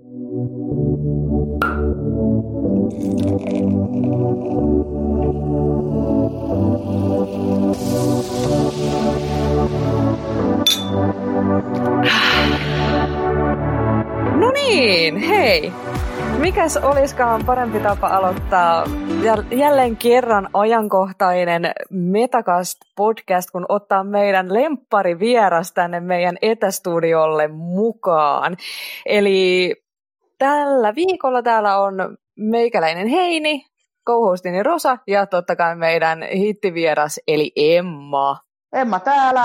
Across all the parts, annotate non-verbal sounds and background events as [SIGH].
No niin, hei. Mikäs olisikaan parempi tapa aloittaa jälleen kerran ajankohtainen Metacast podcast, kun ottaa meidän lemppari vieras tänne meidän etästudiolle mukaan. Eli tällä viikolla täällä on meikäläinen Heini, co Rosa ja totta kai meidän hittivieras eli Emma. Emma täällä.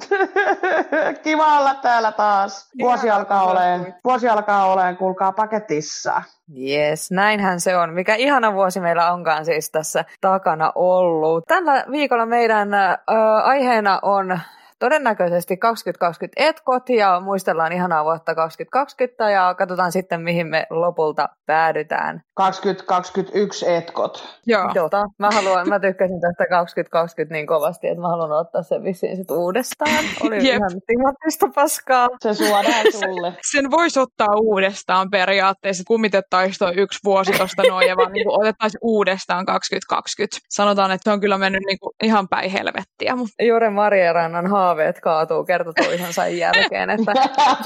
[LAUGHS] Kiva olla täällä taas. Vuosi alkaa oleen, vuosi alkaa oleen, kuulkaa paketissa. Yes, näinhän se on. Mikä ihana vuosi meillä onkaan siis tässä takana ollut. Tällä viikolla meidän ö, aiheena on todennäköisesti 2020 etkot ja muistellaan ihanaa vuotta 2020 ja katsotaan sitten, mihin me lopulta päädytään. 2021 etkot. Joo. Jota. Mä, haluan, mä tykkäsin tästä 2020 niin kovasti, että mä haluan ottaa sen vissiin sit uudestaan. Oli Jep. ihan timattista paskaa. Se suodaan [LAUGHS] sulle. Sen voisi ottaa uudestaan periaatteessa. Kummitettaisiin tuo yksi vuosi tuosta noin ja vaan niin otettaisiin uudestaan 2020. Sanotaan, että se on kyllä mennyt niin kuin ihan päin helvettiä. Mutta... Jure Marierannan haaveet kaatuu kertotoisensa jälkeen. Että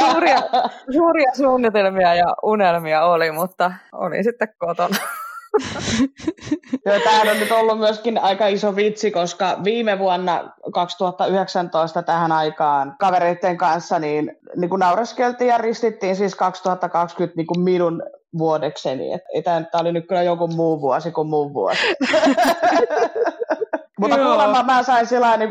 suuria, suuria suunnitelmia ja unelmia oli, mutta oli sitten kotona. [LAUGHS] Joo, tämähän on nyt ollut myöskin aika iso vitsi, koska viime vuonna 2019 tähän aikaan kavereiden kanssa niin, niin kuin naureskeltiin ja ristittiin siis 2020 niin kuin minun vuodekseni. Tämä oli nyt kyllä joku muu vuosi kuin muu vuosi. [LAUGHS] Mutta kuulemma mä sain sillä niin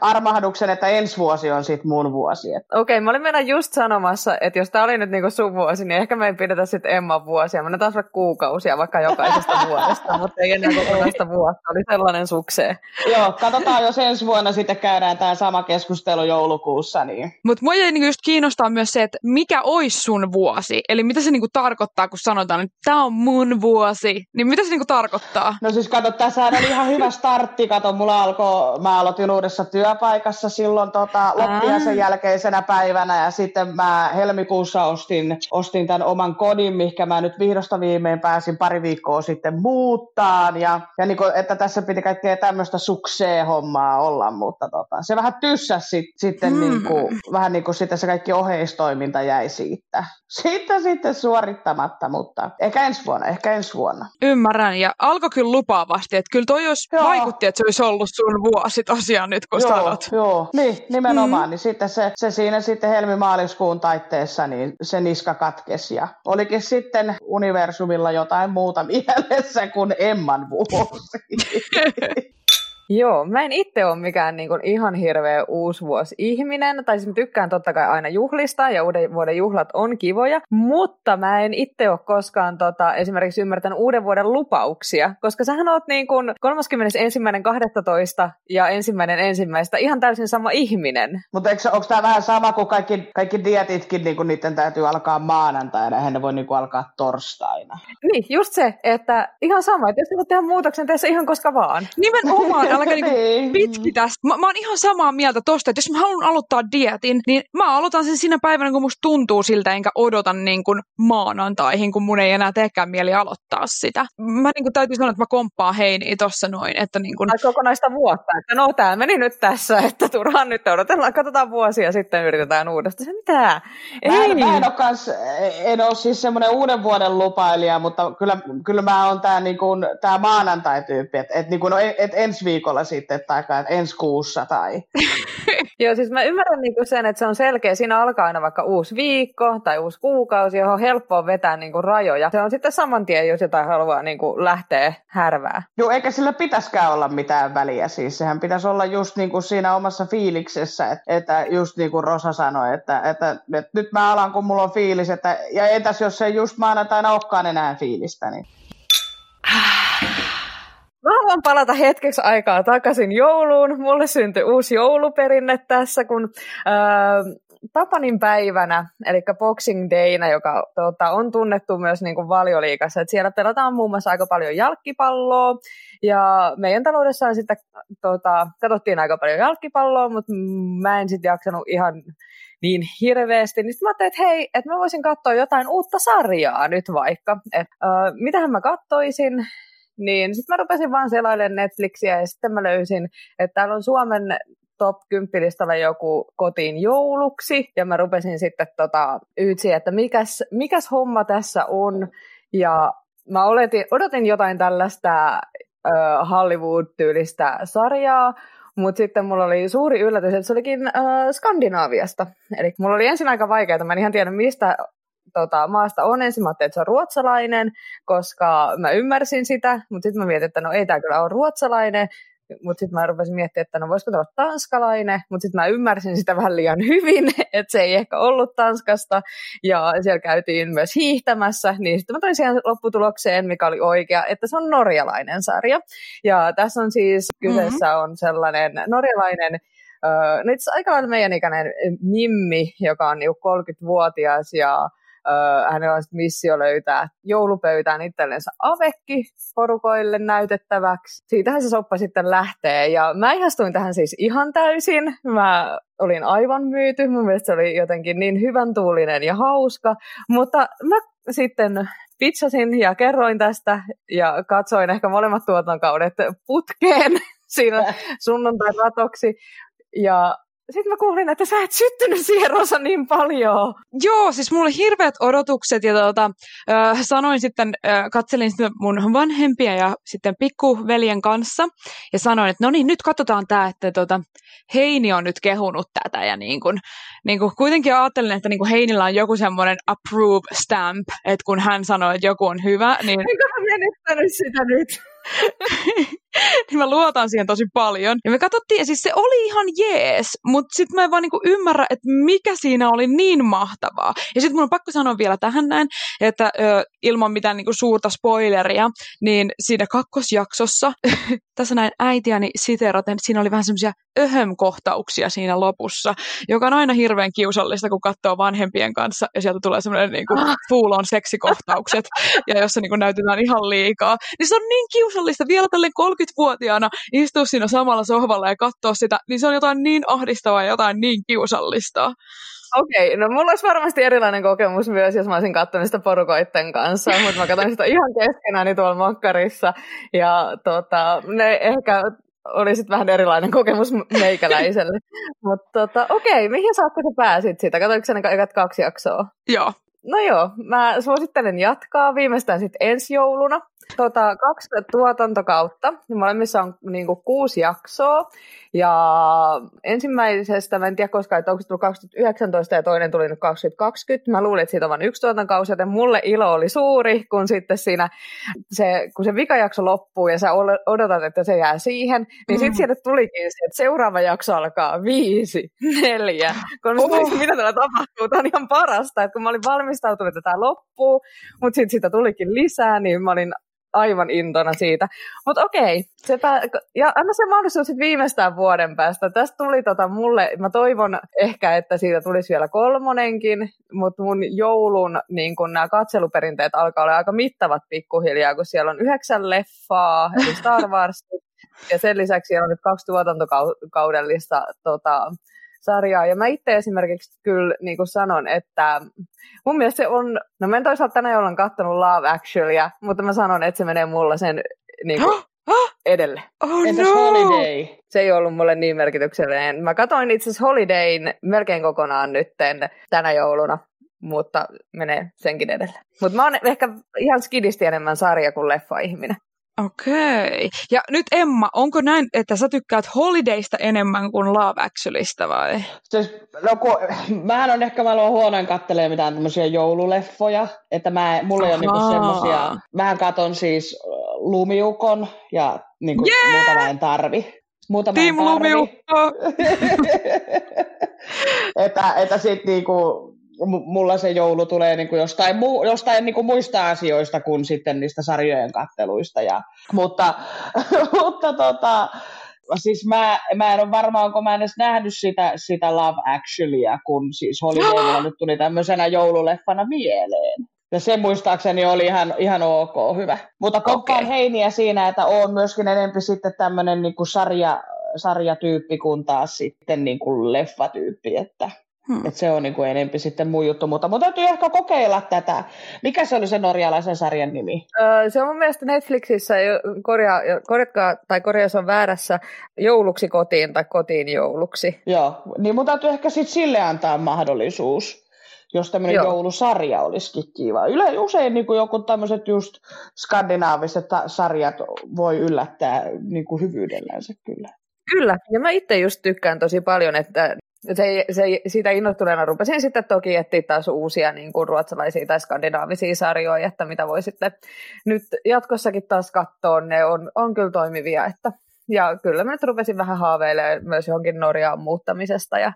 armahduksen, että ensi vuosi on sitten mun vuosi. Okei, okay, mä olin mennä just sanomassa, että jos tämä oli nyt niinku sun vuosi, niin ehkä me ei pidetä sitten Emman vuosia. Mä taas vaikka kuukausia vaikka jokaisesta [LAUGHS] vuodesta, mutta ei enää kokonaista vuotta. Oli sellainen sukseen. Joo, katsotaan, jos ensi vuonna sitten käydään tämä sama keskustelu joulukuussa. Niin. Mutta mua niinku just kiinnostaa myös se, että mikä olisi sun vuosi? Eli mitä se niinku tarkoittaa, kun sanotaan, että tämä on mun vuosi? Niin mitä se niinku tarkoittaa? No siis kato, tässä on ihan hyvä startti kato, mulla alkoi, mä aloitin uudessa työpaikassa silloin tota, loppiaisen jälkeisenä päivänä ja sitten mä helmikuussa ostin, ostin tämän oman kodin, mihinkä mä nyt vihdosta viimein pääsin pari viikkoa sitten muuttaan ja, ja niin kuin, että tässä piti kaikkea tämmöistä suksee-hommaa olla, mutta tota, se vähän tyssäsi sit, sitten hmm. niin kuin, vähän niin kuin sitten se kaikki oheistoiminta jäi siitä. Siitä sitten suorittamatta, mutta ehkä ensi vuonna, ehkä ensi vuonna. Ymmärrän ja alkoi kyllä lupaavasti, että kyllä toi Joo. vaikutti, että se olisi ollut sun vuosi tosiaan nyt, kun joo, sanot. Joo, niin, nimenomaan. Mm. Niin sitten se, se siinä sitten helmimaaliskuun taitteessa, niin se niska katkesi ja olikin sitten universumilla jotain muuta mielessä kuin Emman vuosi. [LAUGHS] Joo, mä en itse ole mikään niin kuin ihan hirveä uusvuosi-ihminen, tai siis mä tykkään totta kai aina juhlista, ja uuden vuoden juhlat on kivoja, mutta mä en itse ole koskaan tota, esimerkiksi ymmärtänyt uuden vuoden lupauksia, koska sähän oot niin kuin 31.12. ja ensimmäinen ensimmäistä ihan täysin sama ihminen. Mutta onko tämä vähän sama kuin kaikki, kaikki dietitkin, niin kuin niiden täytyy alkaa maanantaina, eihän ne voi niin kuin alkaa torstaina? Niin, just se, että ihan sama, että jos sä voit tehdä muutoksen, se ihan koska vaan. Nimenomaan, [LAUGHS] älkää niinku niin. pitkitä. Mä, mä oon ihan samaa mieltä tosta, että jos mä haluan aloittaa dietin, niin mä aloitan sen siinä päivänä, kun musta tuntuu siltä, enkä odota niin kuin maanantaihin, kun mun ei enää teekään mieli aloittaa sitä. Mä niin kuin täytyy sanoa, että mä komppaan heiniä tossa noin. Että niin kuin... Tai kokonaista vuotta, että no tää meni nyt tässä, [LAUGHS] että turhaan nyt odotellaan, katsotaan vuosia sitten yritetään uudestaan. Se mitä? Ei. Mä en, mä en, ole, kans, en ole siis semmoinen uuden vuoden lupailija, mutta kyllä, kyllä mä oon tää, niin kuin, tää maanantai-tyyppi, että et, niin kuin, no, et ensi viikolla viikolla sitten tai ensi kuussa tai... [LAUGHS] Joo, siis mä ymmärrän niinku sen, että se on selkeä. Siinä alkaa aina vaikka uusi viikko tai uusi kuukausi, johon on helppoa vetää niinku rajoja. Se on sitten saman tien, jos jotain haluaa niinku lähteä härvää. Joo, eikä sillä pitäskään olla mitään väliä. Siis sehän pitäisi olla just niinku siinä omassa fiiliksessä, että, että just niin kuin Rosa sanoi, että, että, että, nyt mä alan, kun mulla on fiilis, että, ja entäs jos se just maanantaina olekaan enää fiilistä, niin... Haluan palata hetkeksi aikaa takaisin jouluun. Mulle syntyi uusi jouluperinne tässä, kun äh, Tapanin päivänä, eli Boxing Dayna, joka tota, on tunnettu myös niin kuin valioliikassa, että siellä pelataan muun muassa aika paljon jalkipalloa, ja meidän taloudessa sitten tota, katsottiin aika paljon jalkipalloa, mutta mä en sitten jaksanut ihan niin hirveästi, niin sitten mä ajattelin, että hei, että mä voisin katsoa jotain uutta sarjaa nyt vaikka, että äh, mitähän mä kattoisin, niin sitten mä rupesin vaan selailemaan Netflixiä ja sitten mä löysin, että täällä on Suomen top 10 listalla joku kotiin jouluksi, ja mä rupesin sitten tota, yytsiä, että mikäs, mikäs homma tässä on, ja mä oletin, odotin jotain tällaista äh, Hollywood-tyylistä sarjaa, mutta sitten mulla oli suuri yllätys, että se olikin äh, Skandinaaviasta. Eli mulla oli ensin aika vaikeaa, mä en ihan tiedä mistä tota, maasta on. Ensin mä että se on ruotsalainen, koska mä ymmärsin sitä, mutta sitten mä mietin, että no ei tämä kyllä ole ruotsalainen mutta sitten mä rupesin miettimään, että no voisiko olla tanskalainen, mutta sitten mä ymmärsin sitä vähän liian hyvin, [LAUGHS] että se ei ehkä ollut Tanskasta, ja siellä käytiin myös hiihtämässä, niin sitten mä tulin siihen lopputulokseen, mikä oli oikea, että se on norjalainen sarja, ja tässä on siis kyseessä mm-hmm. on sellainen norjalainen no itse aika lailla meidän ikäinen Mimmi, joka on niinku 30-vuotias ja Hänellä on missio löytää joulupöytään itsellensä avekki porukoille näytettäväksi. Siitähän se soppa sitten lähtee. Ja mä ihastuin tähän siis ihan täysin. Mä olin aivan myyty. Mun mielestä se oli jotenkin niin hyvän tuulinen ja hauska. Mutta mä sitten pitsasin ja kerroin tästä ja katsoin ehkä molemmat tuotantokaudet putkeen [LAUGHS] siinä sunnuntai ratoksi. Ja sitten mä kuulin, että sä et syttynyt siihen Rosa niin paljon. Joo, siis mulla oli hirveät odotukset ja tota, äh, sanoin sitten, äh, katselin sitten mun vanhempia ja sitten pikkuveljen kanssa ja sanoin, että no niin, nyt katsotaan tämä, että tota, Heini on nyt kehunut tätä ja niin kun, niin kun kuitenkin ajattelin, että niin kun Heinillä on joku semmoinen approve stamp, että kun hän sanoo, että joku on hyvä, niin... Eikö mä menettänyt sitä nyt? [LAUGHS] [LAUGHS] niin mä luotan siihen tosi paljon. Ja me katsottiin, ja siis se oli ihan jees, mutta sitten mä en vaan niinku ymmärrä, että mikä siinä oli niin mahtavaa. Ja sitten mun on pakko sanoa vielä tähän näin, että ö, ilman mitään niinku suurta spoileria, niin siinä kakkosjaksossa, [LAUGHS] tässä näin äitiäni siteraten, siinä oli vähän semmoisia öhöm-kohtauksia siinä lopussa, joka on aina hirveän kiusallista, kun katsoo vanhempien kanssa, ja sieltä tulee semmoinen niinku full on seksikohtaukset, [LAUGHS] ja jossa niinku näytetään ihan liikaa. Niin se on niin kiusallista vielä tälle 30-vuotiaana istua siinä samalla sohvalla ja katsoa sitä, niin se on jotain niin ahdistavaa ja jotain niin kiusallista. Okei, okay, no mulla olisi varmasti erilainen kokemus myös, jos mä olisin katsonut sitä porukoitten kanssa, mutta mä katsoin sitä ihan keskenään tuolla makkarissa, ja tota, ne ehkä oli sitten vähän erilainen kokemus meikäläiselle. [LAUGHS] Mutta tota, okei, okay, mihin saakka sä pääsit siitä? Katoinko sä ne kaksi jaksoa? Joo. No joo, mä suosittelen jatkaa viimeistään sitten ensi jouluna tota, kaksi tuotantokautta. Molemmissa on niin kuin, kuusi jaksoa. Ja ensimmäisestä, mä en tiedä koska, että onko se tullut 2019 ja toinen tuli nyt 2020. Mä luulin, että siitä on vain yksi tuotantokausi, joten mulle ilo oli suuri, kun sitten siinä, se, kun se vikajakso loppuu ja sä odotat, että se jää siihen, niin mm. sitten sieltä tulikin se, että seuraava jakso alkaa viisi, neljä, kolme, oh. mitä täällä tapahtuu. Tämä on ihan parasta, että kun mä olin valmistautunut, että tämä loppuu, mutta sitten sitä tulikin lisää, niin mä olin aivan intona siitä. Mutta okei, sepä, ja anna se mahdollisuus sitten viimeistään vuoden päästä. Tästä tuli tota mulle, mä toivon ehkä, että siitä tulisi vielä kolmonenkin, mutta mun joulun niin kun nämä katseluperinteet alkaa olla aika mittavat pikkuhiljaa, kun siellä on yhdeksän leffaa, eli Star Wars, [LAUGHS] ja sen lisäksi siellä on nyt kaksi tuotantokaudellista tota, sarjaa. Ja mä itse esimerkiksi kyllä niin kuin sanon, että mun mielestä se on, no mä en toisaalta tänä joulun kattonut Love Actuallyä, mutta mä sanon, että se menee mulla sen niin kuin, [GASPS] [GASPS] edelle. Oh Entäs no! Holiday? Se ei ollut mulle niin merkityksellinen. Mä katsoin itse asiassa Holidayn melkein kokonaan nytten tänä jouluna, mutta menee senkin edelle. Mutta mä oon ehkä ihan skidisti enemmän sarja kuin leffa-ihminen. Okei. Ja nyt Emma, onko näin, että sä tykkäät Holidaysta enemmän kuin Love Actualista vai? Siis, no kun, mähän on ehkä vaan huonoin kattelee mitään tämmöisiä joululeffoja, että mä, mulla ei ole niinku semmosia, mähän katon siis Lumiukon ja niinku, yeah! muuta mä en tarvi. Muuta Team mä. Lumiukko! [LAUGHS] että, että sit niinku, mulla se joulu tulee niin kuin jostain, mu, jostain niin kuin muista asioista kuin sitten niistä sarjojen katteluista. Ja, mutta [LAUGHS] mutta tota, siis mä, mä en ole varma, onko mä edes nähnyt sitä, sitä Love Actuallyä, kun siis Holiday [GASPS] nyt tuli tämmöisenä joululeffana mieleen. Ja se muistaakseni oli ihan, ihan ok, hyvä. Mutta koppaan okay. heiniä siinä, että on myöskin enempi sitten tämmöinen niin sarja, sarjatyyppi kuin taas sitten niin kuin leffatyyppi, että Hmm. Et se on niin kuin enempi sitten muu juttu, mutta mun täytyy ehkä kokeilla tätä. Mikä se oli se norjalaisen sarjan nimi? Öö, se on mun mielestä Netflixissä, korjaa, korjatkaa, tai korjaus on väärässä, jouluksi kotiin tai kotiin jouluksi. Joo, niin mun täytyy ehkä sitten sille antaa mahdollisuus jos tämmöinen Joo. joulusarja olisikin kiva. Yle, usein niin kuin joku tämmöiset just skandinaaviset sarjat voi yllättää niin kuin hyvyydellänsä kyllä. Kyllä, ja mä itse just tykkään tosi paljon, että se, se, siitä innostuneena rupesin sitten toki etsiä taas uusia niin kuin ruotsalaisia tai skandinaavisia sarjoja, että mitä voi sitten nyt jatkossakin taas katsoa, ne on, on kyllä toimivia, että ja kyllä mä nyt rupesin vähän haaveilemaan myös johonkin Norjaan muuttamisesta ja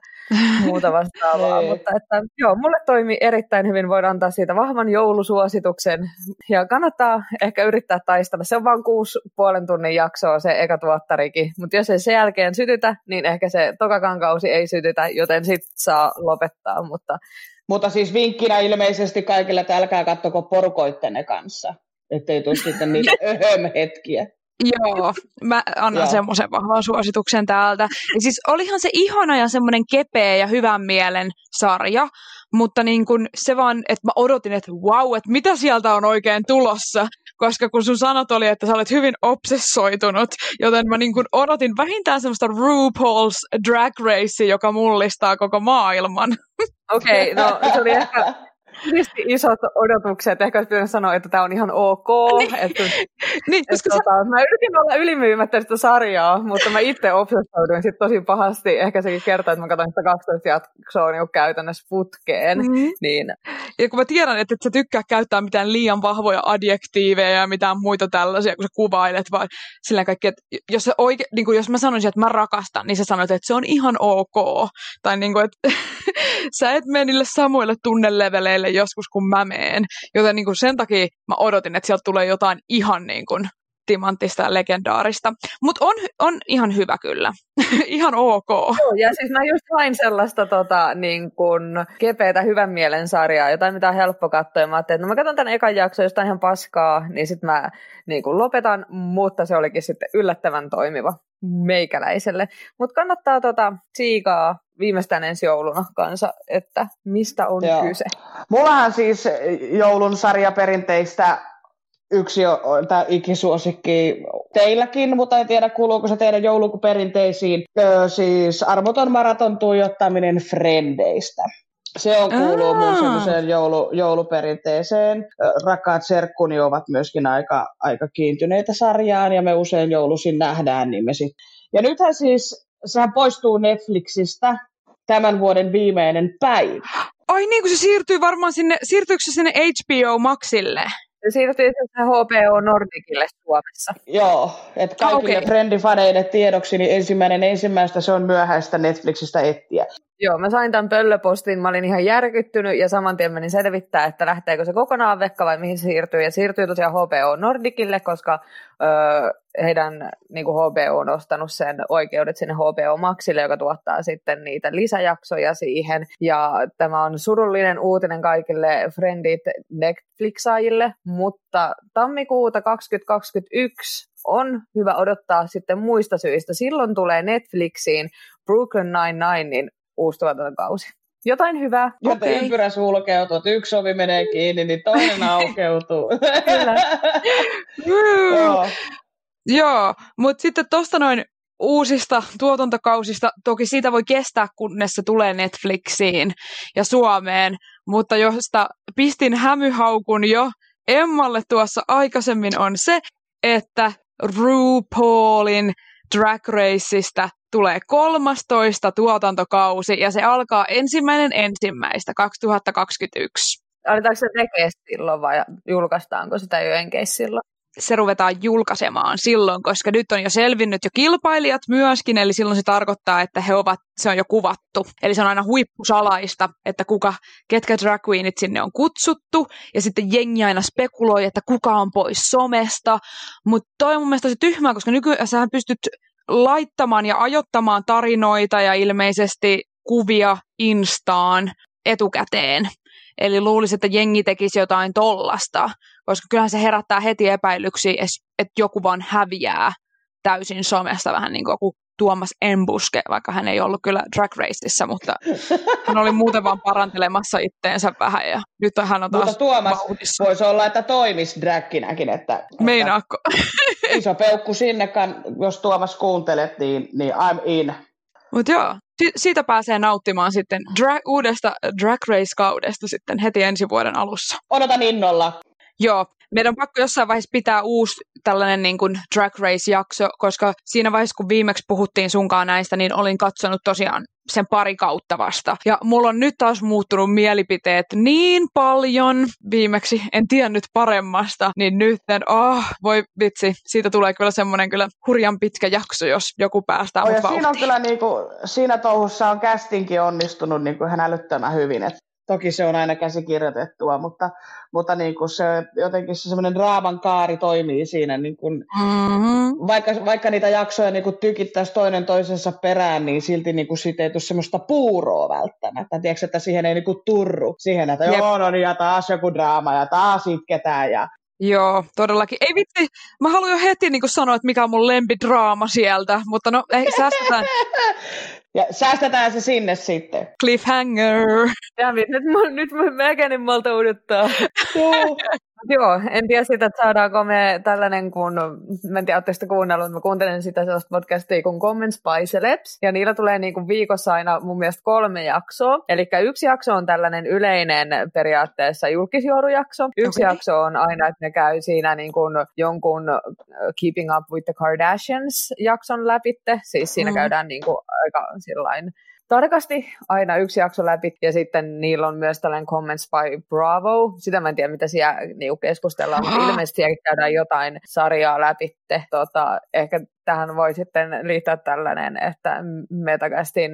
muuta vastaavaa, [LAUGHS] mutta että joo, mulle toimi erittäin hyvin, voidaan antaa siitä vahvan joulusuosituksen. Ja kannattaa ehkä yrittää taistella. Se on vain kuusi puolen tunnin jaksoa se eka tuottarikin, mutta jos ei sen jälkeen sytytä, niin ehkä se tokakan kausi ei sytytä, joten sit saa lopettaa, mutta mutta siis vinkkinä ilmeisesti kaikille, että älkää kattoko porukoittenne kanssa, ettei tule sitten niitä [LAUGHS] öhöm hetkiä. Joo, mä annan semmoisen vahvan suosituksen täältä. Ja siis olihan se ihana ja semmoinen kepeä ja hyvän mielen sarja, mutta niin kun se vaan, että mä odotin, että wow, että mitä sieltä on oikein tulossa, koska kun sun sanot oli, että sä olet hyvin obsessoitunut, joten mä niin kun odotin vähintään semmoista RuPaul's Drag Race, joka mullistaa koko maailman. Okei, okay, no se oli ehkä isot odotukset. Ehkä olisi sanoa, että tämä on ihan ok. Niin. Että, [LAUGHS] niin, että, tota, sä... Mä yritin olla ylimyymättä sitä sarjaa, mutta mä itse obsessoiduin sit tosi pahasti. Ehkä sekin kertoo, että mä katsoin sitä 12 jaksoa niin käytännössä putkeen. Mm-hmm. Niin. Ja kun mä tiedän, että et sä tykkää käyttää mitään liian vahvoja adjektiiveja ja mitään muita tällaisia, kun sä kuvailet, vaan sillä kaikki, että jos, oike, niin kuin jos mä sanoisin, että mä rakastan, niin sä sanoit, että se on ihan ok. Tai niin kuin, että [LAUGHS] sä et mene niille samoille tunneleveleille joskus, kun mä meen. Joten niin kuin sen takia mä odotin, että sieltä tulee jotain ihan niin kuin timanttista ja legendaarista. Mutta on, on ihan hyvä kyllä. [LAUGHS] ihan ok. Joo, ja siis mä just hain sellaista tota, niin kun, kepeätä hyvän mielen sarjaa, jotain mitä on helppo katsoa. Ja mä ajattelin, että no mä katson tämän ekan jakson jostain ihan paskaa, niin sitten mä niin kun lopetan, mutta se olikin sitten yllättävän toimiva meikäläiselle. Mutta kannattaa tota, siikaa viimeistään ensi jouluna kanssa, että mistä on Joo. kyse. Mullahan siis joulun sarjaperinteistä yksi tämä ikisuosikki teilläkin, mutta en tiedä kuuluuko se teidän jouluperinteisiin. Öö, siis armoton maraton tuijottaminen Frendeistä. Se on kuuluu mun semmoiseen joulu, jouluperinteeseen. Rakkaat serkkuni ovat myöskin aika, aika kiintyneitä sarjaan ja me usein joulusin nähdään, niin me sit. Ja nythän siis, sehän poistuu Netflixistä tämän vuoden viimeinen päivä. Ai niin, kun se siirtyy varmaan sinne, siirtyykö se sinne HBO Maxille? Se siirtyy sitten HBO Nordicille Suomessa. Joo, että kaikille okay. Friendifaneille tiedoksi, niin ensimmäinen ensimmäistä se on myöhäistä Netflixistä etsiä. Joo, mä sain tämän pöllöpostin, mä olin ihan järkyttynyt ja saman tien menin selvittää, että lähteekö se kokonaan vekka vai mihin se siirtyy. Ja siirtyy tosiaan HBO Nordicille, koska öö, heidän niin kuin HBO on ostanut sen oikeudet sinne HBO Maxille, joka tuottaa sitten niitä lisäjaksoja siihen. Ja tämä on surullinen uutinen kaikille Friendit Netflixaajille, mutta tammikuuta 2021 on hyvä odottaa sitten muista syistä. Silloin tulee Netflixiin Brooklyn Nine-Ninein uusi tuotantokausi. Jotain hyvää. Ja okay. ympyrä sulkeutuu, että yksi ovi menee kiinni, niin toinen [LAUGHS] aukeutuu. Kyllä. [LAUGHS] Joo, Joo mutta sitten tuosta noin uusista tuotantokausista, toki siitä voi kestää, kunnes se tulee Netflixiin ja Suomeen, mutta josta pistin hämyhaukun jo Emmalle tuossa aikaisemmin on se, että RuPaulin Drag Raceista tulee 13 tuotantokausi ja se alkaa ensimmäinen ensimmäistä 2021. Aletaanko se tekee silloin vai julkaistaanko sitä jo enkeissä silloin? se ruvetaan julkaisemaan silloin, koska nyt on jo selvinnyt jo kilpailijat myöskin, eli silloin se tarkoittaa, että he ovat, se on jo kuvattu. Eli se on aina huippusalaista, että kuka, ketkä drag queenit sinne on kutsuttu, ja sitten jengi aina spekuloi, että kuka on pois somesta, mutta toi on mun mielestä se tyhmää, koska nykyään sä pystyt laittamaan ja ajottamaan tarinoita ja ilmeisesti kuvia Instaan etukäteen. Eli luulisi, että jengi tekisi jotain tollasta, koska kyllähän se herättää heti epäilyksiä, että joku vaan häviää täysin somesta vähän niin kuin Tuomas Embuske, vaikka hän ei ollut kyllä Drag Raceissa, mutta hän oli muuten vaan parantelemassa itteensä vähän ja nyt hän on taas Mutta Tuomas vauhdissa. voisi olla, että toimisi dragkinäkin, että, että Meinaako? [LAUGHS] iso peukku sinnekaan, jos Tuomas kuuntelet, niin, niin I'm in. Mutta joo, si- siitä pääsee nauttimaan sitten dra- uudesta Drag Race-kaudesta sitten heti ensi vuoden alussa. Odotan innolla. Joo, meidän on pakko jossain vaiheessa pitää uusi tällainen niin kuin Drag Race-jakso, koska siinä vaiheessa, kun viimeksi puhuttiin sunkaan näistä, niin olin katsonut tosiaan sen pari kautta vasta. Ja mulla on nyt taas muuttunut mielipiteet niin paljon viimeksi, en tiennyt paremmasta, niin nyt, oh, voi vitsi, siitä tulee kyllä semmoinen kyllä hurjan pitkä jakso, jos joku päästää Oh, mut ja siinä on kyllä niinku, siinä touhussa on castingkin onnistunut niinku ihan älyttömän hyvin. Et toki se on aina käsikirjoitettua, mutta, mutta niinku se, jotenkin se semmoinen draaman kaari toimii siinä. Niinku, Mm-hmm. vaikka, vaikka niitä jaksoja niinku tykittäisi toinen toisensa perään, niin silti niinku siitä ei tule semmoista puuroa välttämättä. Tiedätkö, että siihen ei niinku turru siihen, että Jep. joo, no niin, ja taas joku draama ja taas itketään. Ja... Joo, todellakin. Ei vitsi, mä haluan jo heti niin sanoa, että mikä on mun lempidraama sieltä, mutta no ei, säästetään [LAUGHS] ja säästetään se sinne sitten. cliffhanger. Dammit, nyt, mä- nyt mä melkein en malta odottaa. Joo. Joo, en tiedä sitä, että saadaanko me tällainen, kun, mä en tiedä, oletteko sitä kuunnellut, mutta mä kuuntelen sitä sellaista podcastia kuin Comments by Celebs, ja niillä tulee niin kuin viikossa aina mun mielestä kolme jaksoa. Eli yksi jakso on tällainen yleinen periaatteessa julkisjuorujakso. Yksi Okei. jakso on aina, että ne käy siinä niin kuin jonkun äh, Keeping Up with the Kardashians-jakson läpitte. Siis siinä Mm. käydään niin kuin aika sillain tarkasti aina yksi jakso läpi, ja sitten niillä on myös tällainen Comments by Bravo. Sitä mä en tiedä, mitä siellä niinku keskustellaan, mutta ilmeisesti siellä käydään jotain sarjaa läpi. Tota, ehkä tähän voi sitten liittää tällainen, että Metagastin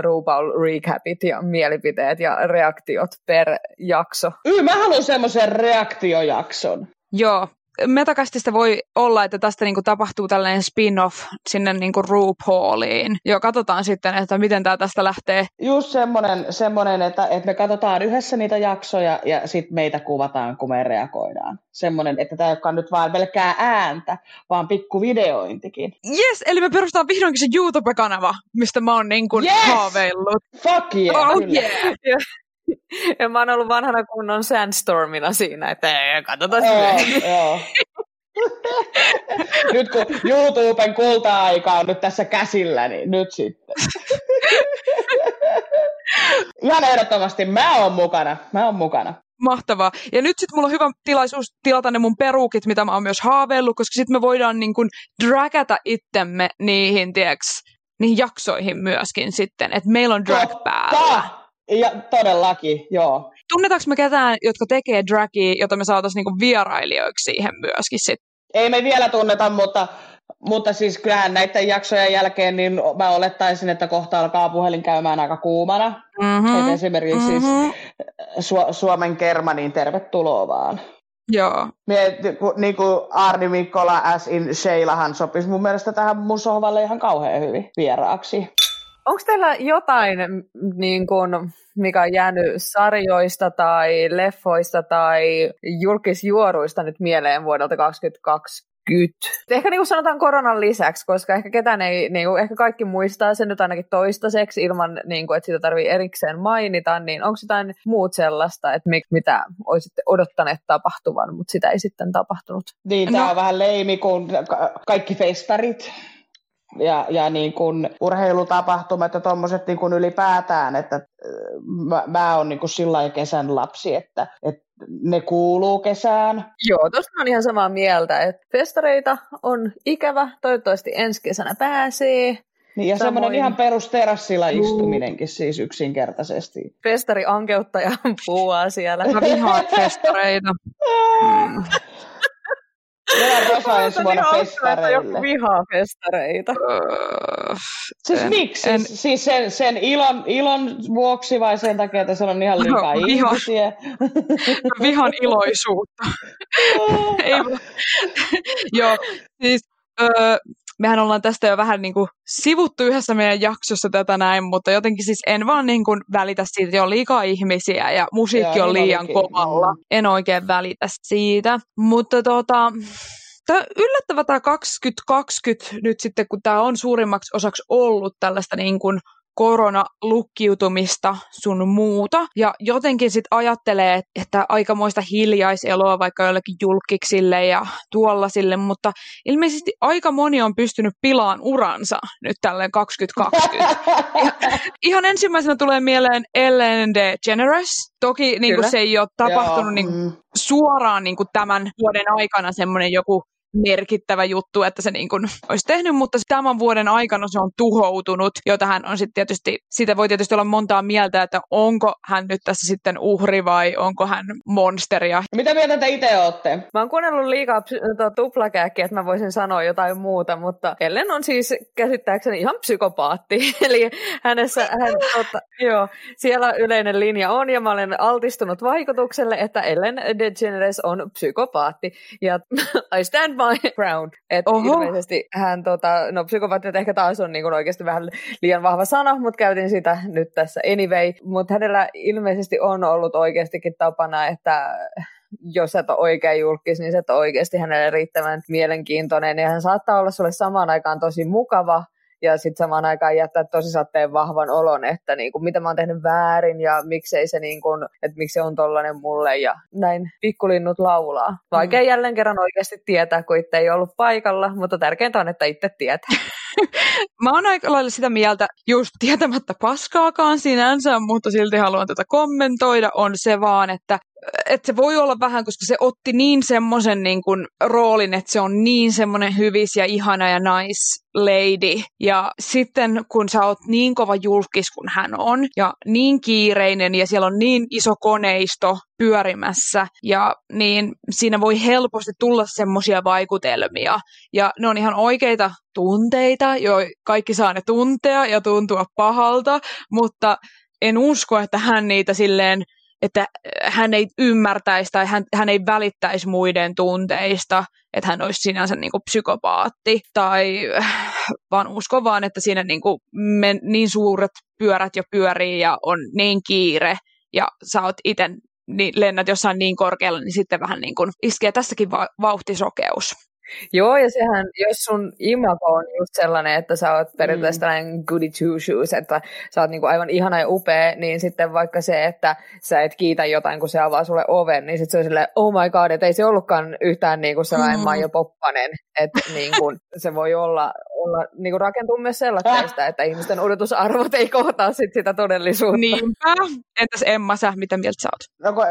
RuPaul recapit ja mielipiteet ja reaktiot per jakso. Yy, mä haluan semmoisen reaktiojakson. Joo, Metakastista voi olla, että tästä niinku tapahtuu tällainen spin-off sinne niinku RuPauliin. Joo, katsotaan sitten, että miten tämä tästä lähtee. Just semmoinen, semmoinen että, että me katsotaan yhdessä niitä jaksoja ja sitten meitä kuvataan, kun me reagoidaan. Semmoinen, että tämä ei olekaan nyt vaan pelkkää ääntä, vaan pikku videointikin. Yes, eli me perustetaan vihdoinkin se YouTube-kanava, mistä mä oon niin kuin Yes! haaveillut. Fuck yeah, Oh kyllä. yeah! [LAUGHS] Ja mä oon ollut vanhana kunnon Sandstormina siinä, että ei, katsotaan Joo, [LAUGHS] nyt kun YouTuben kulta-aika on nyt tässä käsillä, niin nyt sitten. [LAUGHS] Ihan ehdottomasti mä oon mukana. Mä oon mukana. Mahtavaa. Ja nyt sitten mulla on hyvä tilaisuus tilata ne mun peruukit, mitä mä oon myös haaveillut, koska sitten me voidaan niin kuin dragata itsemme niihin, tieks, niihin jaksoihin myöskin sitten, että meillä on drag päällä. Ja todellakin, joo. Tunnetaanko me ketään, jotka tekee dragia, jota me saataisiin niinku vierailijoiksi siihen myöskin sitten? Ei me vielä tunneta, mutta, mutta siis kyllähän näiden jaksojen jälkeen niin mä olettaisin, että kohta alkaa puhelin käymään aika kuumana. Mm-hmm. Et esimerkiksi mm-hmm. siis Su- Suomen kerma, niin tervetuloa vaan. Joo. Mie, niin kuin Arni Mikkola as in Sheilahan sopisi mun mielestä tähän mun sohvalle ihan kauhean hyvin vieraaksi. Onko teillä jotain, niin kun, mikä on jäänyt sarjoista tai leffoista tai julkisjuoruista nyt mieleen vuodelta 2020? Ehkä niin kuin sanotaan koronan lisäksi, koska ehkä ketään ei, niin kuin, ehkä kaikki muistaa sen nyt ainakin toistaiseksi ilman, niin kuin, että sitä tarvii erikseen mainita, niin onko jotain muut sellaista, että mik, mitä olisitte odottaneet tapahtuvan, mutta sitä ei sitten tapahtunut? Niin, tämä No. on vähän leimi kuin ka- kaikki festarit ja, ja niin kuin urheilutapahtumat ja tuommoiset niin kuin ylipäätään, että äh, mä, mä oon niin kuin sillä lailla kesän lapsi, että, että ne kuuluu kesään. Joo, tuosta on ihan samaa mieltä, että festareita on ikävä, toivottavasti ensi kesänä pääsee. Niin, ja Samoin. semmoinen ihan perusterassilla istuminenkin siis yksinkertaisesti. Festari ankeuttaja [LAUGHS] puuaa siellä. Mä vihaan festareita. Mm. [LAUGHS] Meillä on Rosa ensi vuonna Joku festareille. vihaa festareita. Öö, Siis en- miksi? en- Siis, siis sen, sen ilon, ilon vuoksi vai sen takia, että siellä on ihan liikaa No, viha. ihmisiä? Mä vihaan iloisuutta. [LAUGHS] Ei, [LAUGHS] Joo, siis öö, mehän ollaan tästä jo vähän niin kuin sivuttu yhdessä meidän jaksossa tätä näin, mutta jotenkin siis en vaan niin kuin välitä siitä, että on liikaa ihmisiä ja musiikki Joo, on niin liian olikin. kovalla. Mm. En oikein välitä siitä. Mutta tota, Tämä yllättävä tämä 2020 nyt sitten, kun tämä on suurimmaksi osaksi ollut tällaista niin kuin koronalukkiutumista sun muuta. Ja jotenkin sitten ajattelee, että aikamoista hiljaiseloa vaikka jollekin julkiksille ja tuollasille, mutta ilmeisesti aika moni on pystynyt pilaan uransa nyt tälleen 2020. [LAUGHS] ja ihan ensimmäisenä tulee mieleen Ellen DeGeneres. Toki niin kuin se ei ole tapahtunut niin suoraan niin kuin tämän vuoden aikana semmoinen joku merkittävä juttu, että se niin kuin olisi tehnyt, mutta tämän vuoden aikana se on tuhoutunut, jota hän on sitten tietysti, siitä voi tietysti olla montaa mieltä, että onko hän nyt tässä sitten uhri vai onko hän monsteria. Mitä mieltä te itse olette? Mä oon kuunnellut liikaa tota, tuplakääkkiä, että mä voisin sanoa jotain muuta, mutta Ellen on siis käsittääkseni ihan psykopaatti, [LAUGHS] eli hänessä, hän, tota, joo, siellä yleinen linja on, ja mä olen altistunut vaikutukselle, että Ellen DeGeneres on psykopaatti, ja [LAUGHS] I stand my ground. Että ilmeisesti hän, tota, no psykopaattiot ehkä taas on niin kuin oikeasti vähän liian vahva sana, mutta käytin sitä nyt tässä anyway. Mutta hänellä ilmeisesti on ollut oikeastikin tapana, että jos et ole oikein julkis, niin se et ole oikeasti hänelle riittävän mielenkiintoinen. Ja hän saattaa olla sulle samaan aikaan tosi mukava, ja sitten samaan aikaan jättää tosi satteen vahvan olon, että niin kuin, mitä mä oon tehnyt väärin ja miksei se, niin kuin, että miksi se on tollainen mulle ja näin pikkulinnut laulaa. Vaikea mm. jälleen kerran oikeasti tietää, kun itse ei ollut paikalla, mutta tärkeintä on, että itse tietää. [LAUGHS] mä oon aika lailla sitä mieltä, just tietämättä paskaakaan sinänsä, mutta silti haluan tätä kommentoida, on se vaan, että että se voi olla vähän, koska se otti niin semmoisen niin kuin, roolin, että se on niin semmoinen hyvis ja ihana ja nice lady. Ja sitten kun sä oot niin kova julkis kuin hän on, ja niin kiireinen, ja siellä on niin iso koneisto pyörimässä, ja niin siinä voi helposti tulla semmoisia vaikutelmia. Ja ne on ihan oikeita tunteita, jo kaikki saa ne tuntea ja tuntua pahalta, mutta en usko, että hän niitä silleen että hän ei ymmärtäisi tai hän, hän ei välittäisi muiden tunteista, että hän olisi sinänsä niin kuin psykopaatti, tai vaan usko vaan, että siinä niin, kuin men, niin suuret pyörät jo pyörii ja on niin kiire, ja sä oot itse niin lennät jossain niin korkealla, niin sitten vähän niin kuin iskee tässäkin va- vauhtisokeus. Joo, ja sehän, jos sun imago on just sellainen, että sä oot periaatteessa mm. tällainen goody two shoes, että sä oot niinku aivan ihana ja upea, niin sitten vaikka se, että sä et kiitä jotain, kun se avaa sulle oven, niin sitten se on silleen, oh my god, että ei se ollutkaan yhtään niinku sellainen mm. Maija Poppanen, että niinku, se voi olla, olla niinku rakentuu myös sellaista, että ihmisten odotusarvot ei kohtaa sit sitä todellisuutta. Niinpä. Entäs Emma, sä, mitä mieltä sä oot? No,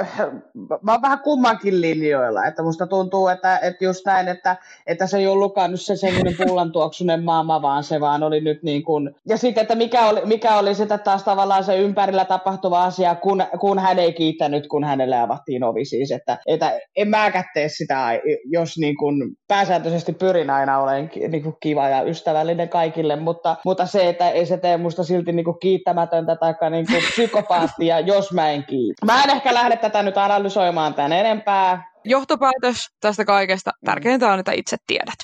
mä oon vähän kummankin linjoilla, että musta tuntuu, että, että just näin, että että se ei ollutkaan nyt se semmoinen pullantuoksunen maama, vaan se vaan oli nyt niin kuin... Ja sitten, että mikä oli, mikä oli sitä taas tavallaan se ympärillä tapahtuva asia, kun, kun hän ei kiittänyt, kun hänelle avattiin ovi siis, että, että en mäkään tee sitä, jos niin kuin pääsääntöisesti pyrin aina olen niin kuin kiva ja ystävällinen kaikille, mutta, mutta se, että ei se tee musta silti niin kuin kiittämätöntä tai niin kuin [LAUGHS] psykopaattia, jos mä en kiitä. Mä en ehkä lähde tätä nyt analysoimaan tän enempää, johtopäätös tästä kaikesta. Tärkeintä on, että itse tiedät.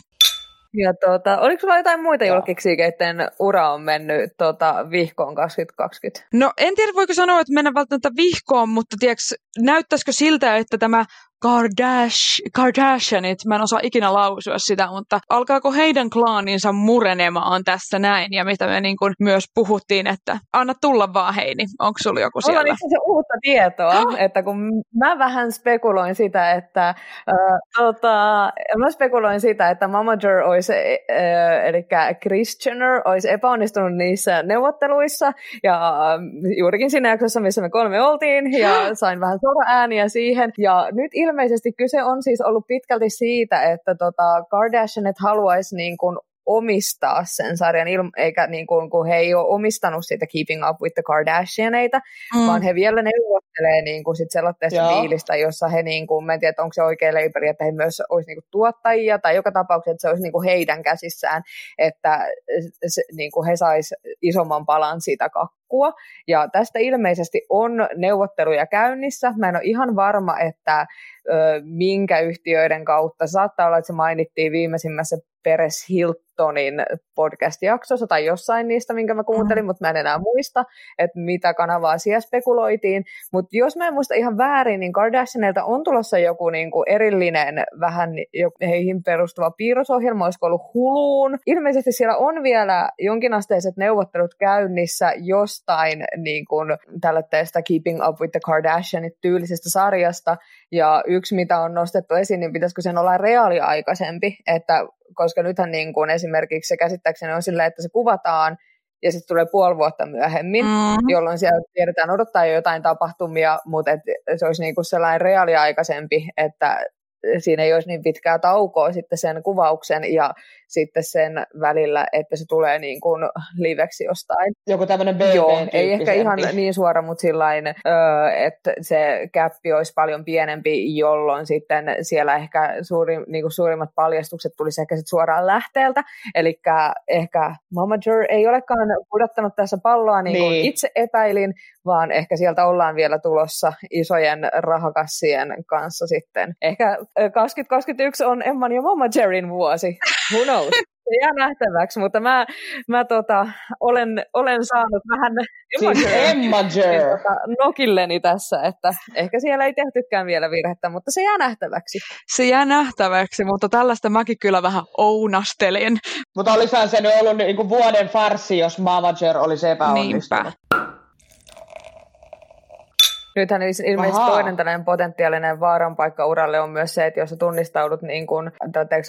Ja tuota, oliko sulla jotain muita julkiksi, keiden ura on mennyt tuota, vihkoon 2020? No en tiedä, voiko sanoa, että mennä välttämättä vihkoon, mutta tiedätkö, näyttäisikö siltä, että tämä Kardash, Kardashianit, mä en osaa ikinä lausua sitä, mutta alkaako heidän klaaninsa murenemaan tässä näin, ja mitä me niin kuin myös puhuttiin, että anna tulla vaan Heini, onko sulla joku siellä? Mulla on itse uutta tietoa, oh. että kun mä vähän spekuloin sitä, että äh, tota, mä spekuloin sitä, että Momager olisi, äh, eli Kris Jenner olisi epäonnistunut niissä neuvotteluissa, ja äh, juurikin siinä jaksossa, missä me kolme oltiin, ja sain vähän sora-ääniä siihen, ja nyt il ilmeisesti kyse on siis ollut pitkälti siitä, että tota Kardashianit haluaisi niin kuin omistaa sen sarjan, eikä niin kuin, kun he ei ole omistanut sitä Keeping Up with the Kardashianeita, mm. vaan he vielä neuvottelee niin kuin sit sellaisesta diilistä, jossa he, niin kuin, en tiedä, onko se oikea leiperi, että he myös olisi niin kuin tuottajia, tai joka tapauksessa, että se olisi niin kuin heidän käsissään, että se, niin kuin he sais isomman palan siitä jatkua. Ja tästä ilmeisesti on neuvotteluja käynnissä. Mä en ole ihan varma, että ö, minkä yhtiöiden kautta. Saattaa olla, että se mainittiin viimeisimmässä Peres Hiltonin podcast-jaksossa tai jossain niistä, minkä mä kuuntelin, mm. mutta mä en enää muista, että mitä kanavaa siellä spekuloitiin. Mutta jos mä en muista ihan väärin, niin Kardashianilta on tulossa joku niinku erillinen vähän heihin perustuva piirrosohjelma, olisiko ollut Huluun. Ilmeisesti siellä on vielä jonkinasteiset neuvottelut käynnissä jostain niin kuin, tällaista Keeping Up with the Kardashianit tyylisestä sarjasta, ja yksi, mitä on nostettu esiin, niin pitäisikö sen olla reaaliaikaisempi, että koska nythän niin kuin esimerkiksi se käsittääkseni on sillä, että se kuvataan ja sitten tulee puoli vuotta myöhemmin, mm-hmm. jolloin siellä tiedetään odottaa jo jotain tapahtumia, mutta et se olisi niin kuin sellainen reaaliaikaisempi, että siinä ei olisi niin pitkää taukoa sitten sen kuvauksen ja sitten sen välillä, että se tulee niin kuin liveksi jostain. Joku tämmöinen BB Joo, ei ehkä ihan niin suora, mutta sillain, että se käppi olisi paljon pienempi, jolloin sitten siellä ehkä suuri, niin kuin suurimmat paljastukset tulisi ehkä sitten suoraan lähteeltä. Eli ehkä Momager ei olekaan pudottanut tässä palloa niin kuin niin. itse epäilin, vaan ehkä sieltä ollaan vielä tulossa isojen rahakassien kanssa sitten. Ehkä 2021 on Emman ja Momagerin vuosi. Who knows? Se jää nähtäväksi, mutta mä, mä tota, olen, olen saanut vähän siis Emmager. Tota, nokilleni tässä, että ehkä siellä ei tehtykään vielä virhettä, mutta se jää nähtäväksi. Se jää nähtäväksi, mutta tällaista mäkin kyllä vähän ounastelin. Mutta olisihan se nyt ollut niin kuin vuoden farsi, jos Mavager olisi epäonnistunut. Niinpä. Nythän ilmeisesti Aha. toinen tällainen potentiaalinen vaaranpaikka uralle on myös se, että jos sä tunnistaudut niin kuin,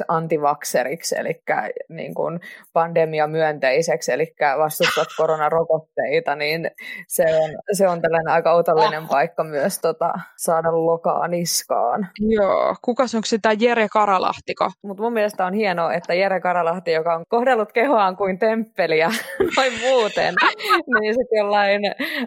antivakseriksi, eli niin kuin pandemiamyönteiseksi, eli vastustat [LAUGHS] koronarokotteita, niin se on, se on tällainen aika otollinen ah. paikka myös tota, saada lokaa niskaan. Joo, kukas onko sitä Jere Karalahtiko? Mutta mun mielestä on hienoa, että Jere Karalahti, joka on kohdellut kehoaan kuin temppeliä [LAUGHS] noin muuten, [LAUGHS] niin sitten jollain...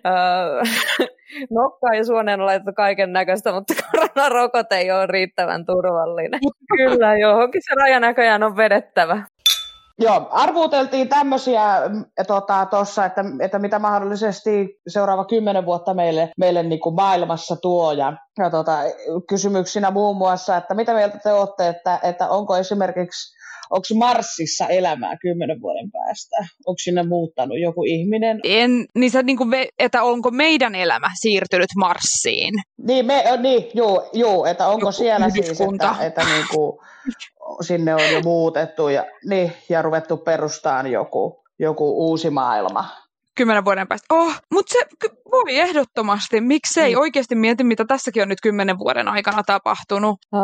Äh, nokkaan ja suoneen on laitettu kaiken näköistä, mutta koronarokote ei ole riittävän turvallinen. Kyllä, johonkin se raja näköjään on vedettävä. Joo, arvuuteltiin tämmöisiä tota, tossa, että, että mitä mahdollisesti seuraava kymmenen vuotta meille, meille niin kuin maailmassa tuo. Ja, ja tota, kysymyksinä muun muassa, että mitä mieltä te olette, että, että onko esimerkiksi onko Marsissa elämää kymmenen vuoden päästä? Onko sinne muuttanut joku ihminen? En, niin se, niin kuin me, että onko meidän elämä siirtynyt Marsiin? Niin, me, niin juu, juu, että onko joku siellä siis, että, että niin kuin, sinne on jo muutettu ja, niin, ja ruvettu perustamaan joku, joku uusi maailma kymmenen vuoden päästä. Oh, mutta se voi ehdottomasti. Miksei? Mm. Oikeasti mieti, mitä tässäkin on nyt kymmenen vuoden aikana tapahtunut. Uh,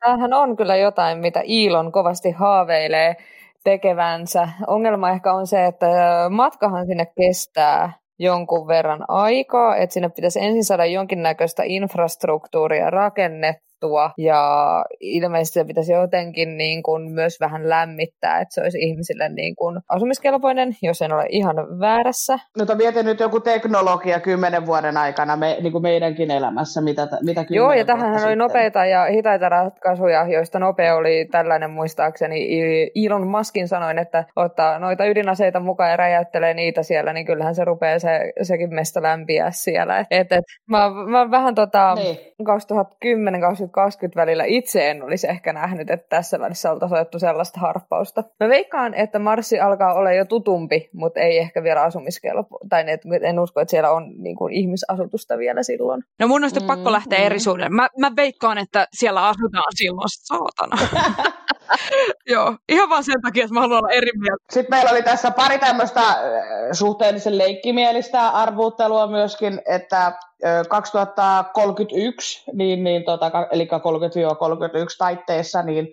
tämähän on kyllä jotain, mitä Iilon kovasti haaveilee tekevänsä. Ongelma ehkä on se, että matkahan sinne kestää jonkun verran aikaa, että sinne pitäisi ensin saada jonkinnäköistä infrastruktuuria rakennettua muuttua ja ilmeisesti se pitäisi jotenkin niin kuin myös vähän lämmittää, että se olisi ihmisille niin kuin asumiskelpoinen, jos en ole ihan väärässä. No mietin nyt joku teknologia kymmenen vuoden aikana me, niin kuin meidänkin elämässä, mitä, mitä Joo, ja tähän oli sitten. nopeita ja hitaita ratkaisuja, joista nopea oli tällainen muistaakseni Elon Muskin sanoin, että ottaa noita ydinaseita mukaan ja räjäyttelee niitä siellä, niin kyllähän se rupeaa se, sekin mesta lämpiä siellä. Et, et, mä, mä vähän tota, niin. 2010 2020 välillä itse en olisi ehkä nähnyt, että tässä välissä oltaisiin otettu sellaista harppausta. Mä veikkaan, että Marsi alkaa olla jo tutumpi, mutta ei ehkä vielä asumiskelpo. Tai en usko, että siellä on niin kuin, ihmisasutusta vielä silloin. No mun on mm, pakko lähteä mm. eri suunnille. Mä, mä veikkaan, että siellä asutaan silloin saatana. [LAUGHS] Joo, ihan vaan sen takia, että mä haluan olla eri mieltä. Sitten meillä oli tässä pari tämmöistä suhteellisen leikkimielistä arvuuttelua myöskin, että 2031, niin, niin tota, eli 30-31 taitteessa, niin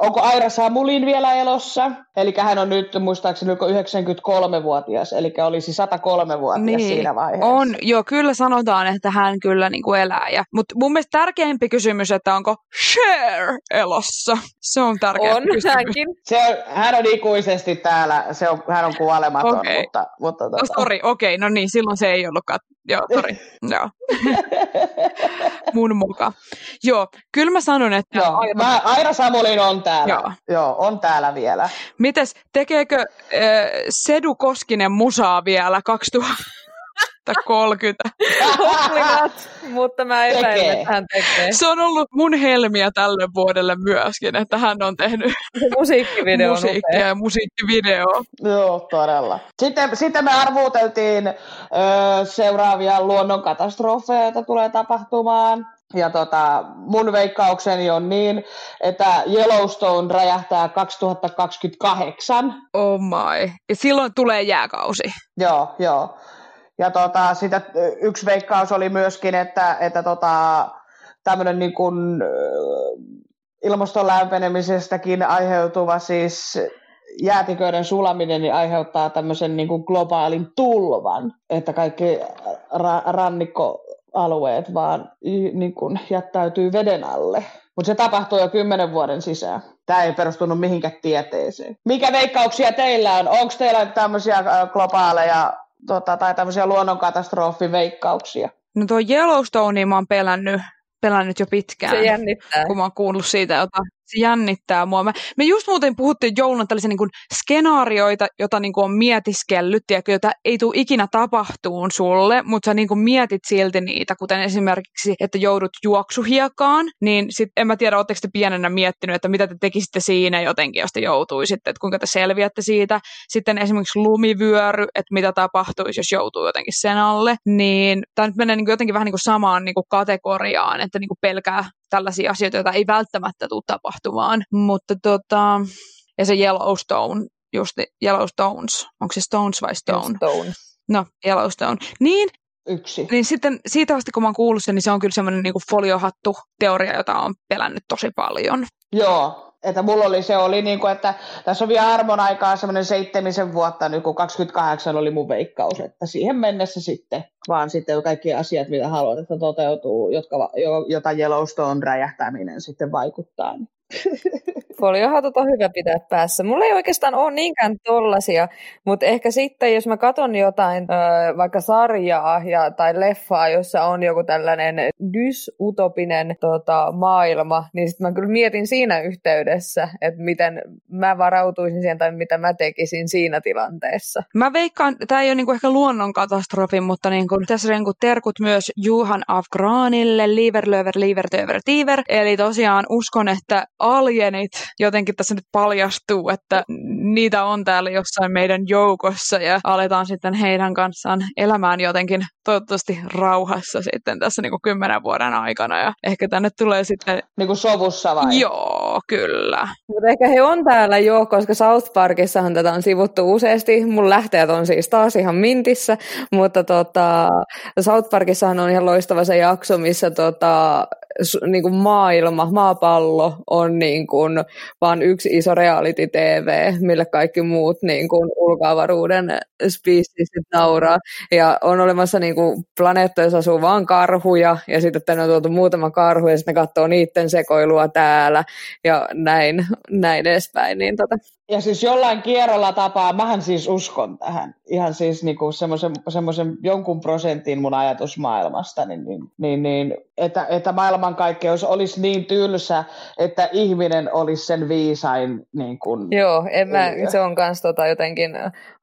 onko Aira Samulin vielä elossa? Eli hän on nyt muistaakseni 93-vuotias, eli olisi 103-vuotias niin, siinä vaiheessa. On, joo, kyllä sanotaan, että hän kyllä niin kuin elää. Ja, mutta mun mielestä tärkeämpi kysymys, että onko Cher elossa? Se on tärkeä on, kysymys. Hänkin. Se on, hän on ikuisesti täällä, se on, hän on kuolematon, okay. mutta... mutta tota... No sori, okei, okay, no niin, silloin se ei ollutkaan Joo, sori. [LAUGHS] Joo. Mun muka. Joo, kyllä mä sanon, että... Joo, Aira, mä, Aira Samulin on täällä. Joo. Joo, on täällä vielä. Mites, tekeekö äh, Sedu Koskinen musaa vielä 2000? Täyttää 30. mutta mä epäilen, että hän tekee. Se on ollut mun helmiä tälle vuodelle myöskin, että hän on tehnyt musiikkivideo musiikkia ja musiikkivideo. Joo, todella. Sitten, sitten me arvuuteltiin ö, seuraavia luonnonkatastrofeja, joita tulee tapahtumaan. Ja tota, mun veikkaukseni on niin, että Yellowstone räjähtää 2028. Oh my. Ja silloin tulee jääkausi. Joo, joo. Ja tota, sitä, yksi veikkaus oli myöskin, että, että tota, tämmöinen niin kuin, ilmaston lämpenemisestäkin aiheutuva siis jäätiköiden sulaminen niin aiheuttaa tämmöisen niin kuin globaalin tulvan, että kaikki ra- rannikkoalueet vaan niin kuin jättäytyy veden alle. Mutta se tapahtuu jo kymmenen vuoden sisään. Tämä ei perustunut mihinkään tieteeseen. Mikä veikkauksia teillä on? Onko teillä tämmöisiä globaaleja tota, tai tämmöisiä luonnonkatastrofiveikkauksia? No tuo Yellowstone mä oon pelännyt, pelännyt jo pitkään. Se jännittää. Kun mä oon kuullut siitä, jota se jännittää mua. Me, me just muuten puhuttiin jouluna tällaisia niin kuin skenaarioita, joita niin kuin on mietiskellyt, ja joita ei tule ikinä tapahtuun sulle, mutta sä niin kuin mietit silti niitä, kuten esimerkiksi, että joudut juoksuhiekaan, niin sit en mä tiedä, oletteko te pienenä miettinyt, että mitä te tekisitte siinä jotenkin, jos te joutuisitte, että kuinka te selviätte siitä. Sitten esimerkiksi lumivyöry, että mitä tapahtuisi, jos joutuu jotenkin sen alle, niin tämä nyt menee niin kuin jotenkin vähän niin kuin samaan niin kuin kategoriaan, että niin kuin pelkää tällaisia asioita, joita ei välttämättä tule tapahtumaan. Mutta tota, ja se Yellowstone, just Yellowstones, onko se Stones vai Stone? Stone. No, Yellowstone. Niin, Yksi. niin sitten siitä vasta kun mä oon kuullut sen, niin se on kyllä semmoinen niin foliohattu teoria, jota on pelännyt tosi paljon. Joo, että mulla oli se oli niin kuin, että tässä on vielä armon aikaa semmoinen seitsemisen vuotta, nyt kun 28 oli mun veikkaus, että siihen mennessä sitten vaan sitten kaikki asiat, mitä haluat, että toteutuu, jotka, jota Yellowstone räjähtäminen sitten vaikuttaa. Niin Foliohatut on hyvä pitää päässä. Mulla ei oikeastaan ole niinkään tollasia, mutta ehkä sitten, jos mä katson jotain vaikka sarjaa ja, tai leffaa, jossa on joku tällainen dysutopinen tota, maailma, niin sitten mä kyllä mietin siinä yhteydessä, että miten mä varautuisin siihen tai mitä mä tekisin siinä tilanteessa. Mä veikkaan, tämä ei ole niinku ehkä luonnonkatastrofi, mutta niinku, tässä niinku terkut myös Juhan Afgranille, Lieverlöver, Lievertöver, Tiver. Eli tosiaan uskon, että alienit jotenkin tässä nyt paljastuu, että niitä on täällä jossain meidän joukossa ja aletaan sitten heidän kanssaan elämään jotenkin toivottavasti rauhassa sitten tässä niin kuin kymmenen vuoden aikana ja ehkä tänne tulee sitten... Niin kuin sovussa vai? Joo, kyllä. Mutta ehkä he on täällä jo, koska South Parkissahan tätä on sivuttu useasti. Mun lähteet on siis taas ihan mintissä, mutta tota, South Parkissahan on ihan loistava se jakso, missä tota, niin kuin maailma, maapallo on niin kuin vaan yksi iso reality-tv, mille kaikki muut niin kuin ulkoavaruuden species nauraa. Ja on olemassa niin kuin planeetta, jossa asuu vain karhuja, ja sitten tänne on tuotu muutama karhu, ja sitten ne katsoo niiden sekoilua täällä, ja näin, näin edespäin. Niin tota. Ja siis jollain kierrolla tapaa, mähän siis uskon tähän, ihan siis niinku semmoisen, semmoisen jonkun prosentin mun ajatusmaailmasta, niin, niin, niin, niin että, että maailmankaikkeus olisi niin tylsä, että ihminen olisi sen viisain. Niin kuin, Joo, en mä, se on myös tota jotenkin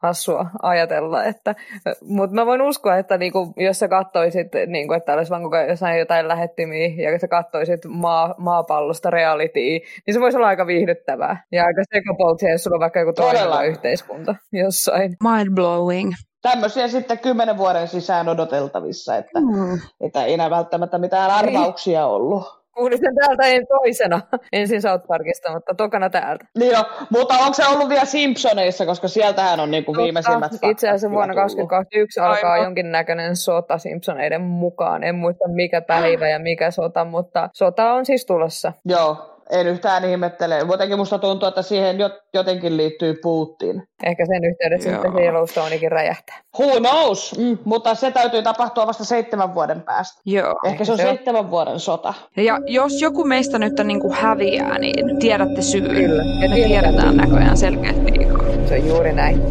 hassua ajatella, että, mutta mä voin uskoa, että niinku, jos sä kattoisit, niinku, että olisi vaan jossain jotain lähettimiä ja sä kattoisit maa, maapallosta realityaa, niin se voisi olla aika viihdyttävää ja aika sekopoltsia, jos sulla on vaikka joku toimiva yhteiskunta jossain. Mind blowing tämmöisiä sitten kymmenen vuoden sisään odoteltavissa, että, mm. että ei enää välttämättä mitään arvauksia ollut. Kuulin sen täältä en toisena, [LAUGHS] ensin South Parkista, mutta tokana täältä. Niin jo, mutta onko se ollut vielä Simpsoneissa, koska sieltähän on niinku viimeisimmät faktat Itse asiassa vuonna 2021 alkaa Aivan. jonkinnäköinen sota Simpsoneiden mukaan. En muista mikä päivä ja mikä sota, mutta sota on siis tulossa. Joo, en yhtään ihmettele. Muutenkin musta tuntuu, että siihen jotenkin liittyy Putin. Ehkä sen yhteydessä Joo. sitten Yellowstonekin räjähtää. Who knows? Mm, mutta se täytyy tapahtua vasta seitsemän vuoden päästä. Joo. Ehkä se on se seitsemän vuoden sota. Ja jos joku meistä nyt niin kuin häviää, niin tiedätte syyn. Kyllä. Ja ne tiedetään näköjään selkeät liikaa. Se on juuri näin.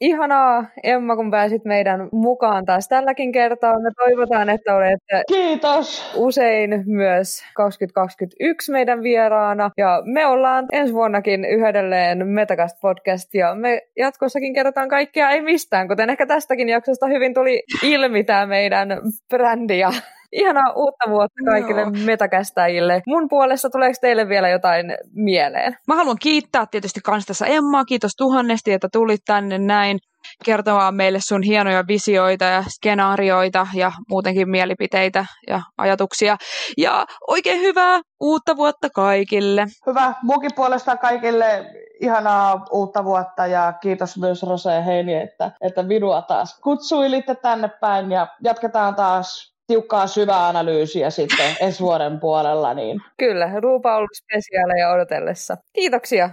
Ihanaa Emma, kun pääsit meidän mukaan taas tälläkin kertaa. Me toivotaan, että olette Kiitos. usein myös 2021 meidän vieraana. Ja me ollaan ensi vuonnakin yhdelleen Metacast Podcast ja me jatkossakin kerrotaan kaikkea ei mistään, kuten ehkä tästäkin jaksosta hyvin tuli ilmi tämä meidän brändi ja Ihanaa uutta vuotta kaikille no. metakästäjille. Mun puolesta tuleeko teille vielä jotain mieleen? Mä haluan kiittää tietysti kans tässä Emmaa. Kiitos tuhannesti, että tulit tänne näin kertomaan meille sun hienoja visioita ja skenaarioita ja muutenkin mielipiteitä ja ajatuksia. Ja oikein hyvää uutta vuotta kaikille. Hyvä. Munkin puolesta kaikille ihanaa uutta vuotta ja kiitos myös Rose ja Heini, että, että minua taas kutsuilitte tänne päin ja jatketaan taas tiukkaa syvää analyysiä sitten ensi vuoden puolella. Niin. Kyllä, Ruupa on ollut spesiaaleja odotellessa. Kiitoksia.